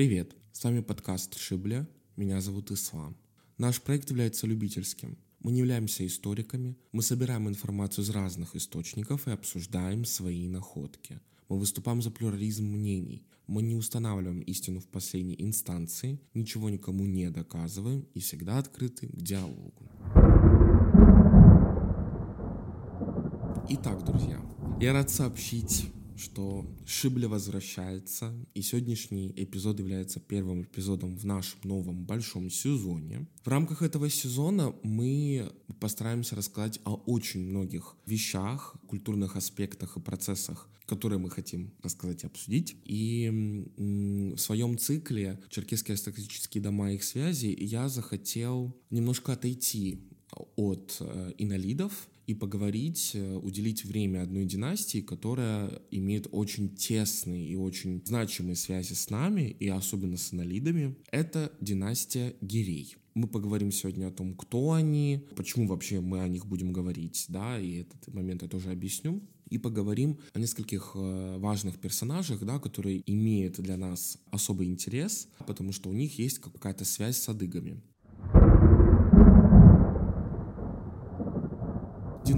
Привет, с вами подкаст Шибля, меня зовут Ислам. Наш проект является любительским. Мы не являемся историками, мы собираем информацию из разных источников и обсуждаем свои находки. Мы выступаем за плюрализм мнений. Мы не устанавливаем истину в последней инстанции, ничего никому не доказываем и всегда открыты к диалогу. Итак, друзья, я рад сообщить, что Шибля возвращается, и сегодняшний эпизод является первым эпизодом в нашем новом большом сезоне. В рамках этого сезона мы постараемся рассказать о очень многих вещах, культурных аспектах и процессах, которые мы хотим рассказать и обсудить. И в своем цикле «Черкесские статистические дома и их связи» я захотел немножко отойти от э, инолидов и поговорить, э, уделить время одной династии, которая имеет очень тесные и очень значимые связи с нами, и особенно с инолидами. Это династия Гирей. Мы поговорим сегодня о том, кто они, почему вообще мы о них будем говорить, да, и этот момент я тоже объясню. И поговорим о нескольких э, важных персонажах, да, которые имеют для нас особый интерес, потому что у них есть какая-то связь с адыгами.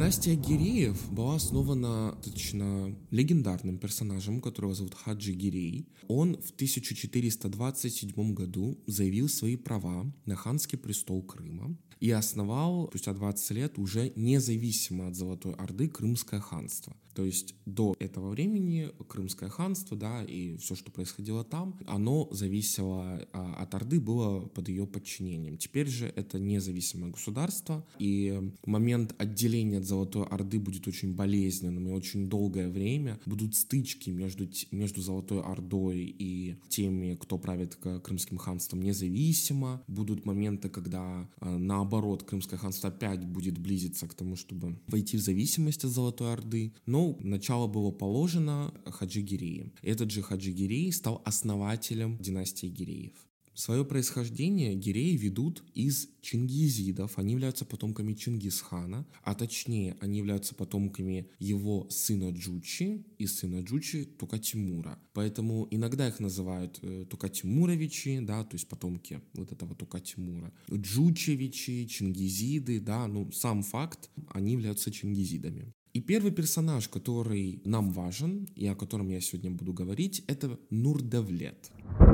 Династия Гиреев была основана достаточно легендарным персонажем, которого зовут Хаджи Гирей. Он в 1427 году заявил свои права на ханский престол Крыма и основал спустя 20 лет уже независимо от Золотой Орды Крымское ханство. То есть до этого времени Крымское ханство, да, и все, что происходило там, оно зависело а, от Орды, было под ее подчинением. Теперь же это независимое государство, и момент отделения от Золотой Орды будет очень болезненным, и очень долгое время будут стычки между, между Золотой Ордой и теми, кто правит Крымским ханством независимо. Будут моменты, когда а, наоборот Крымское ханство опять будет близиться к тому, чтобы войти в зависимость от Золотой Орды. Но начало было положено Хаджи Гиреем. Этот же Хаджи Гирей стал основателем династии Гиреев. Свое происхождение гиреи ведут из чингизидов. Они являются потомками Чингисхана, а точнее, они являются потомками его сына Джучи и сына Джучи Тукатимура. Поэтому иногда их называют э, Тукатимуровичи, да, то есть потомки вот этого Тукатимура. Джучевичи, чингизиды, да, ну сам факт, они являются чингизидами. И первый персонаж, который нам важен, и о котором я сегодня буду говорить, это Нурдавлет. Нурдавлет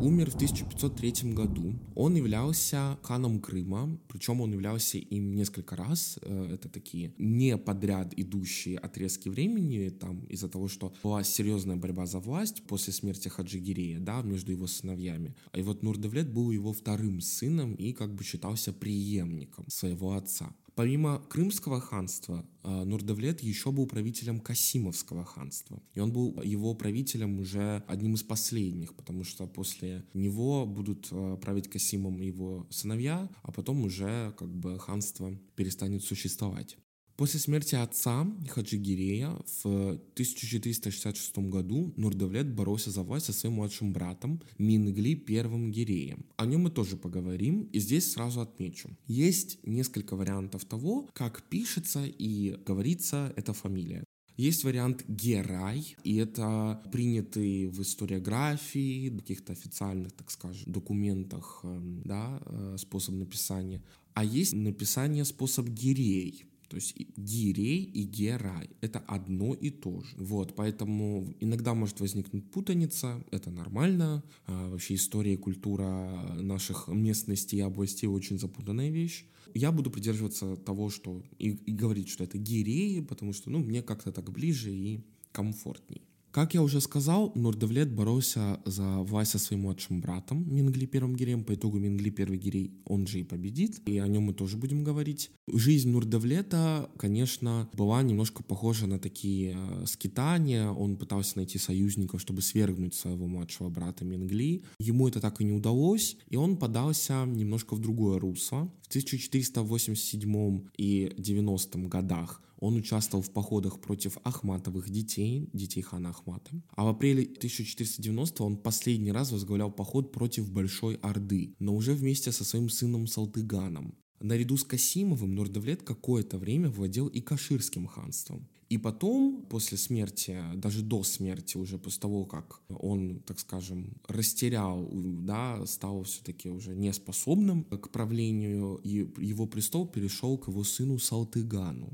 умер в 1503 году. Он являлся ханом Крыма, причем он являлся им несколько раз. Э, это такие не подряд идущие отрезки времени, там из-за того, что была серьезная борьба за власть после смерти Хаджигирея, да, между его сыновьями. И вот Нурдавлет был его вторым сыном и как бы считался преемником своего отца. Помимо Крымского ханства, э, Нурдавлет еще был правителем Касимовского ханства. И он был его правителем уже одним из последних, потому что после него будут э, править Касимом его сыновья, а потом уже как бы ханство перестанет существовать. После смерти отца Хаджигирея в 1466 году Нурдавлет боролся за власть со своим младшим братом Мингли первым Гиреем. О нем мы тоже поговорим, и здесь сразу отмечу. Есть несколько вариантов того, как пишется и говорится эта фамилия. Есть вариант Герай, и это принятый в историографии, каких-то официальных, так скажем, документах, эм, да, э, способ написания. А есть написание способ Гирей. То есть гирей и герай — это одно и то же. Вот, поэтому иногда может возникнуть путаница, это нормально. А, вообще история и культура наших местностей и областей очень запутанная вещь. Я буду придерживаться того, что и, и говорить, что это гиреи, потому что ну, мне как-то так ближе и комфортней. Как я уже сказал, Нурдавлет боролся за власть со своим младшим братом Мингли первым гиреем. По итогу Мингли первый гирей, он же и победит. И о нем мы тоже будем говорить. Жизнь Нурдавлета, конечно, была немножко похожа на такие э, скитания. Он пытался найти союзников, чтобы свергнуть своего младшего брата Мингли. Ему это так и не удалось. И он подался немножко в другое русло. В 1487 и 90 годах он участвовал в походах против Ахматовых детей, детей хана Ахмата. А в апреле 1490 он последний раз возглавлял поход против Большой Орды, но уже вместе со своим сыном Салтыганом. Наряду с Касимовым Нурдавлет какое-то время владел и Каширским ханством. И потом, после смерти, даже до смерти, уже после того, как он, так скажем, растерял, да, стал все-таки уже неспособным к правлению, и его престол перешел к его сыну Салтыгану.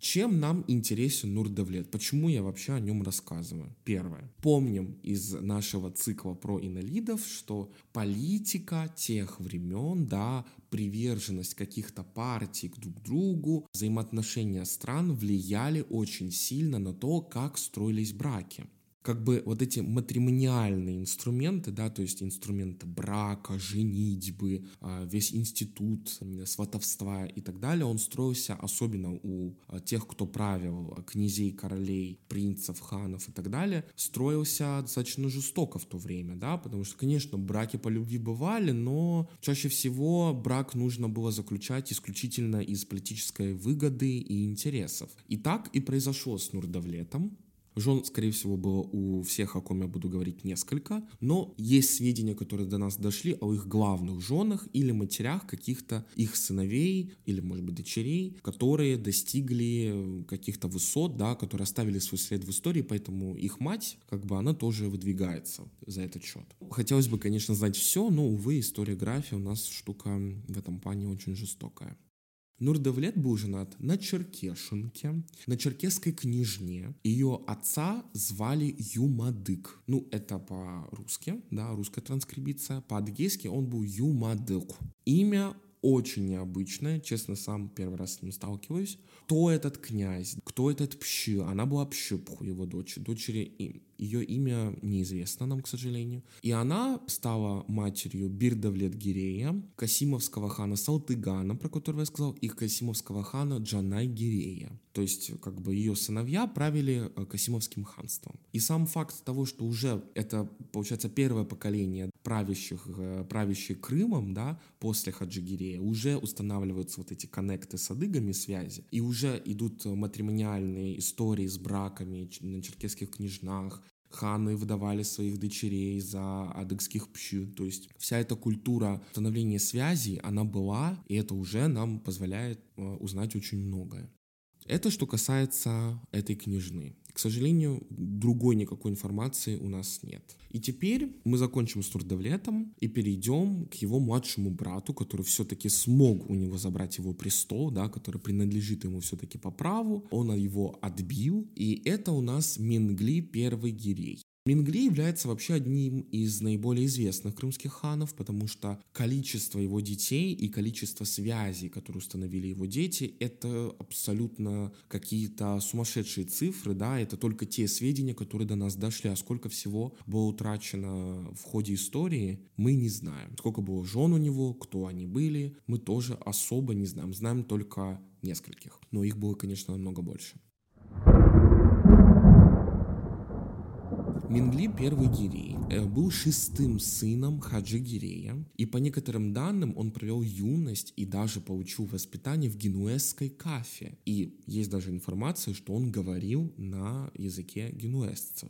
Чем нам интересен Нурдавлет? Почему я вообще о нем рассказываю? Первое. Помним из нашего цикла про инвалидов, что политика тех времен, да, приверженность каких-то партий к друг другу, взаимоотношения стран влияли очень сильно на то, как строились браки как бы вот эти матримониальные инструменты, да, то есть инструменты брака, женитьбы, а, весь институт сватовства и так далее, он строился особенно у а, тех, кто правил, а, князей, королей, принцев, ханов и так далее, строился достаточно жестоко в то время, да, потому что, конечно, браки по любви бывали, но чаще всего брак нужно было заключать исключительно из политической выгоды и интересов. И так и произошло с Нурдавлетом, Жен, скорее всего, было у всех, о ком я буду говорить, несколько, но есть сведения, которые до нас дошли о их главных женах или матерях каких-то их сыновей или, может быть, дочерей, которые достигли каких-то высот, да, которые оставили свой след в истории, поэтому их мать, как бы, она тоже выдвигается за этот счет. Хотелось бы, конечно, знать все, но, увы, историография у нас штука в этом плане очень жестокая. Нурдавлет был женат на черкешенке, на черкесской княжне. Ее отца звали Юмадык. Ну, это по-русски, да, русская транскрибиция. По-адыгейски он был Юмадык. Имя очень необычное, честно, сам первый раз с ним сталкиваюсь. Кто этот князь? Кто этот Пщи? Она была Пщипху, его дочь. Дочери ее имя неизвестно нам, к сожалению. И она стала матерью Бирдавлет Гирея, Касимовского хана Салтыгана, про которого я сказал, и Касимовского хана Джанай Гирея. То есть, как бы ее сыновья правили э, Касимовским ханством. И сам факт того, что уже это, получается, первое поколение правящих, э, правящих Крымом, да, после Хаджигирея, уже устанавливаются вот эти коннекты с адыгами, связи, и уже идут матримониальные истории с браками на черкесских княжнах, ханы выдавали своих дочерей за адыгских пщу. То есть вся эта культура становления связей, она была, и это уже нам позволяет э, узнать очень многое. Это что касается этой княжны. К сожалению, другой никакой информации у нас нет. И теперь мы закончим с Турдавлетом и перейдем к его младшему брату, который все-таки смог у него забрать его престол, да, который принадлежит ему все-таки по праву. Он его отбил, и это у нас Мингли первый Гирей. Мингли является вообще одним из наиболее известных крымских ханов, потому что количество его детей и количество связей, которые установили его дети, это абсолютно какие-то сумасшедшие цифры, да, это только те сведения, которые до нас дошли, а сколько всего было утрачено в ходе истории, мы не знаем. Сколько было жен у него, кто они были, мы тоже особо не знаем, знаем только нескольких, но их было, конечно, намного больше. Мингли первый Гирей э, был шестым сыном Хаджи Гирея, и по некоторым данным он провел юность и даже получил воспитание в генуэзской кафе. И есть даже информация, что он говорил на языке генуэзцев.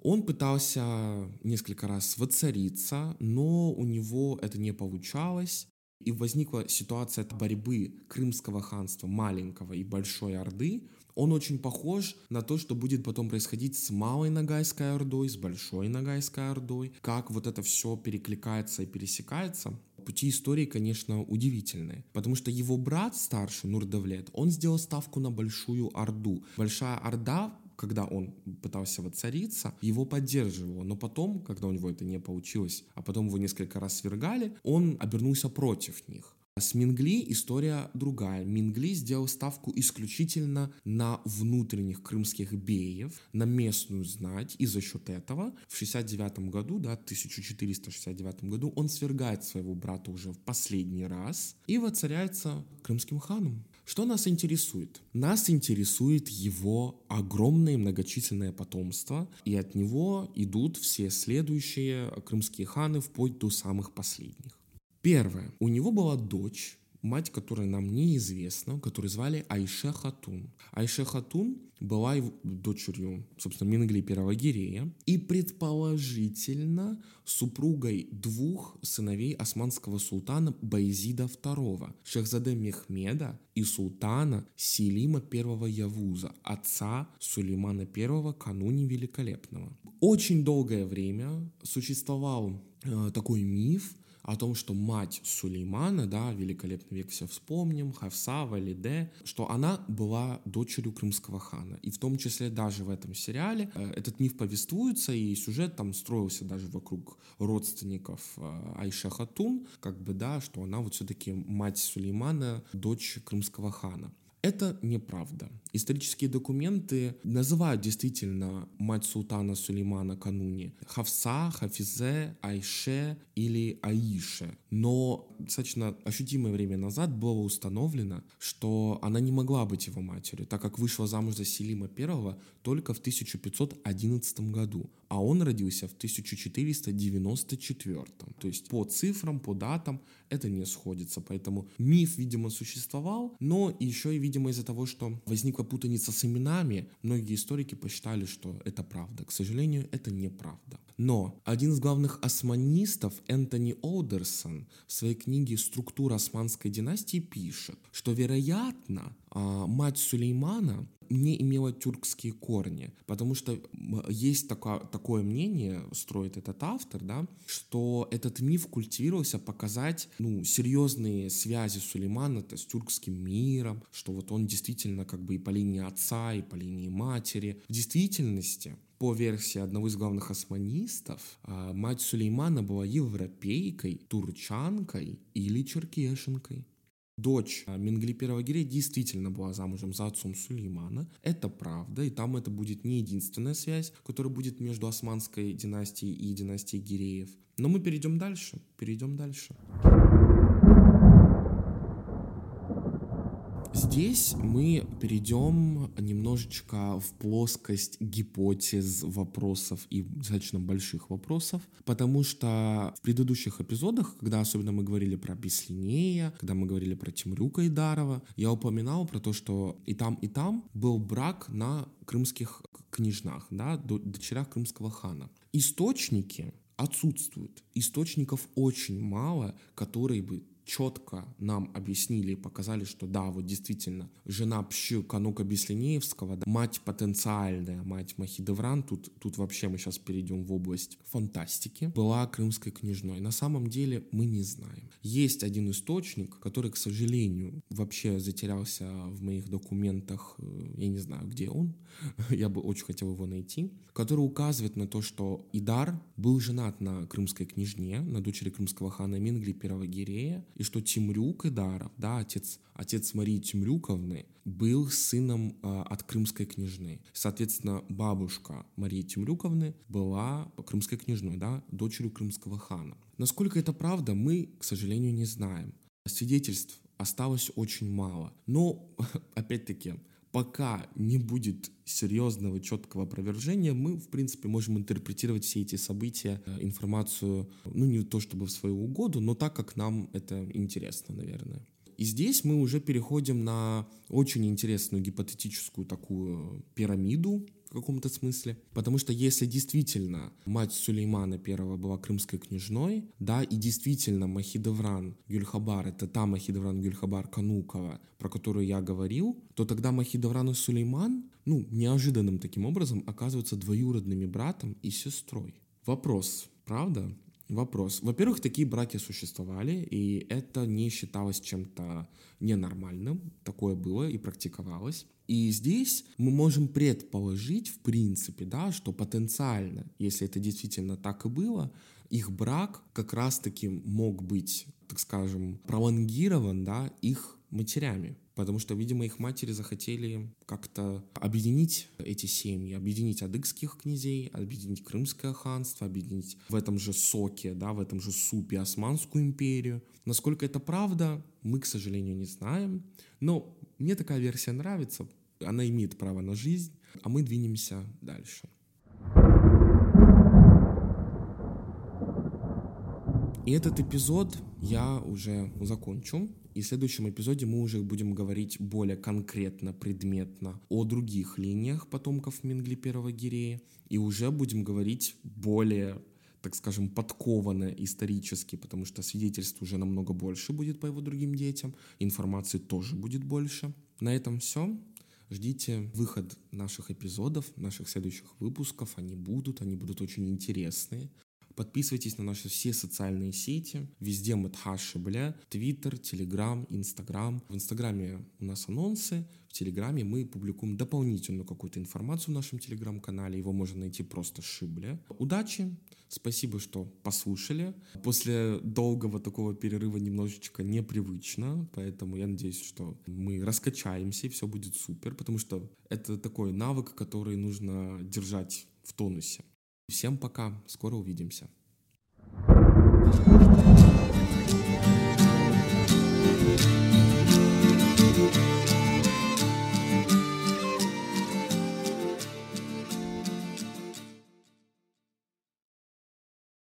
Он пытался несколько раз воцариться, но у него это не получалось. И возникла ситуация борьбы Крымского ханства, маленького и Большой Орды, он очень похож на то, что будет потом происходить с Малой Ногайской Ордой, с Большой Ногайской Ордой, как вот это все перекликается и пересекается. Пути истории, конечно, удивительные, потому что его брат старший, Нурдавлет, он сделал ставку на Большую Орду. Большая Орда когда он пытался воцариться, его поддерживало. Но потом, когда у него это не получилось, а потом его несколько раз свергали, он обернулся против них. С Мингли история другая. Мингли сделал ставку исключительно на внутренних крымских беев, на местную знать, и за счет этого в 69 году, да, 1469 году, он свергает своего брата уже в последний раз и воцаряется крымским ханом. Что нас интересует? Нас интересует его огромное многочисленное потомство, и от него идут все следующие крымские ханы вплоть до самых последних. Первое. У него была дочь, мать, которая нам неизвестна, которую звали Айше Хатун. Айше Хатун была дочерью, собственно, Мингли первого Гирея и предположительно супругой двух сыновей османского султана Байзида II, Шахзаде Мехмеда и султана Селима I Явуза, отца Сулеймана I кануне Великолепного. Очень долгое время существовал э, такой миф, о том, что мать Сулеймана, да, великолепный век все вспомним, Хавса, Валиде, что она была дочерью крымского хана. И в том числе даже в этом сериале э, этот миф повествуется, и сюжет там строился даже вокруг родственников э, Айша Хатун, как бы, да, что она вот все-таки мать Сулеймана, дочь крымского хана. Это неправда. Исторические документы называют действительно мать султана Сулеймана кануне Хавса, Хафизе, Айше или Аише. Но достаточно ощутимое время назад было установлено, что она не могла быть его матерью, так как вышла замуж за Селима I только в 1511 году, а он родился в 1494. То есть по цифрам, по датам это не сходится. Поэтому миф, видимо, существовал, но еще и, видимо, из-за того, что возникла путаница с именами, многие историки посчитали, что это правда. К сожалению, это неправда. Но один из главных османистов, Энтони Олдерсон, в своей книге «Структура османской династии» пишет, что, вероятно, мать Сулеймана не имела тюркские корни, потому что есть такое, такое мнение, строит этот автор, да, что этот миф культивировался показать ну, серьезные связи Сулеймана с тюркским миром, что вот он действительно как бы и по линии отца, и по линии матери. В действительности по версии одного из главных османистов, а, мать Сулеймана была европейкой, турчанкой или черкешенкой. Дочь а, Мингли первого Гирея действительно была замужем за отцом Сулеймана. Это правда, и там это будет не единственная связь, которая будет между османской династией и династией Гиреев. Но мы перейдем дальше, перейдем дальше. Здесь мы перейдем немножечко в плоскость гипотез, вопросов и достаточно больших вопросов, потому что в предыдущих эпизодах, когда особенно мы говорили про Беслинея, когда мы говорили про Тимрюка Дарова, я упоминал про то, что и там, и там был брак на крымских княжнах, да, дочерях крымского хана. Источники отсутствуют. Источников очень мало, которые бы четко нам объяснили и показали, что да, вот действительно, жена Пщу Канука Беслинеевского, да, мать потенциальная, мать Махидевран, тут, тут вообще мы сейчас перейдем в область фантастики, была крымской княжной. На самом деле мы не знаем. Есть один источник, который, к сожалению, вообще затерялся в моих документах, э, я не знаю, где он, я бы очень хотел его найти, который указывает на то, что Идар был женат на крымской княжне, на дочери крымского хана Мингли Первогирея, и что Тимрюк Идаров, да, отец, отец Марии Тимрюковны, был сыном э, от крымской княжны. Соответственно, бабушка Марии Тимрюковны была крымской княжной, да, дочерью крымского хана. Насколько это правда, мы, к сожалению, не знаем. Свидетельств осталось очень мало. Но, опять-таки, пока не будет серьезного, четкого опровержения, мы, в принципе, можем интерпретировать все эти события, э, информацию, ну, не то чтобы в свою угоду, но так, как нам это интересно, наверное. И здесь мы уже переходим на очень интересную гипотетическую такую пирамиду, в каком-то смысле. Потому что если действительно мать Сулеймана первого была крымской княжной, да, и действительно Махидевран Гюльхабар, это та Махидевран Гюльхабар Канукова, про которую я говорил, то тогда Махидевран и Сулейман, ну, неожиданным таким образом оказываются двоюродными братом и сестрой. Вопрос, правда? Вопрос. Во-первых, такие браки существовали, и это не считалось чем-то ненормальным. Такое было и практиковалось. И здесь мы можем предположить, в принципе, да, что потенциально, если это действительно так и было, их брак как раз-таки мог быть, так скажем, пролонгирован да, их матерями. Потому что, видимо, их матери захотели как-то объединить эти семьи, объединить адыгских князей, объединить Крымское ханство, объединить в этом же соке, да, в этом же супе Османскую империю. Насколько это правда, мы, к сожалению, не знаем. Но мне такая версия нравится, она имеет право на жизнь, а мы двинемся дальше. И этот эпизод я уже закончу. И в следующем эпизоде мы уже будем говорить более конкретно, предметно о других линиях потомков Мингли Первого Гирея. И уже будем говорить более так скажем, подкованно исторически, потому что свидетельств уже намного больше будет по его другим детям, информации тоже будет больше. На этом все. Ждите выход наших эпизодов, наших следующих выпусков. Они будут, они будут очень интересные. Подписывайтесь на наши все социальные сети. Везде мы тхаши, бля. Твиттер, Телеграм, Инстаграм. В Инстаграме у нас анонсы. В Телеграме мы публикуем дополнительную какую-то информацию в нашем Телеграм-канале. Его можно найти просто шибля. Удачи! Спасибо, что послушали. После долгого такого перерыва немножечко непривычно, поэтому я надеюсь, что мы раскачаемся и все будет супер, потому что это такой навык, который нужно держать в тонусе. Всем пока, скоро увидимся.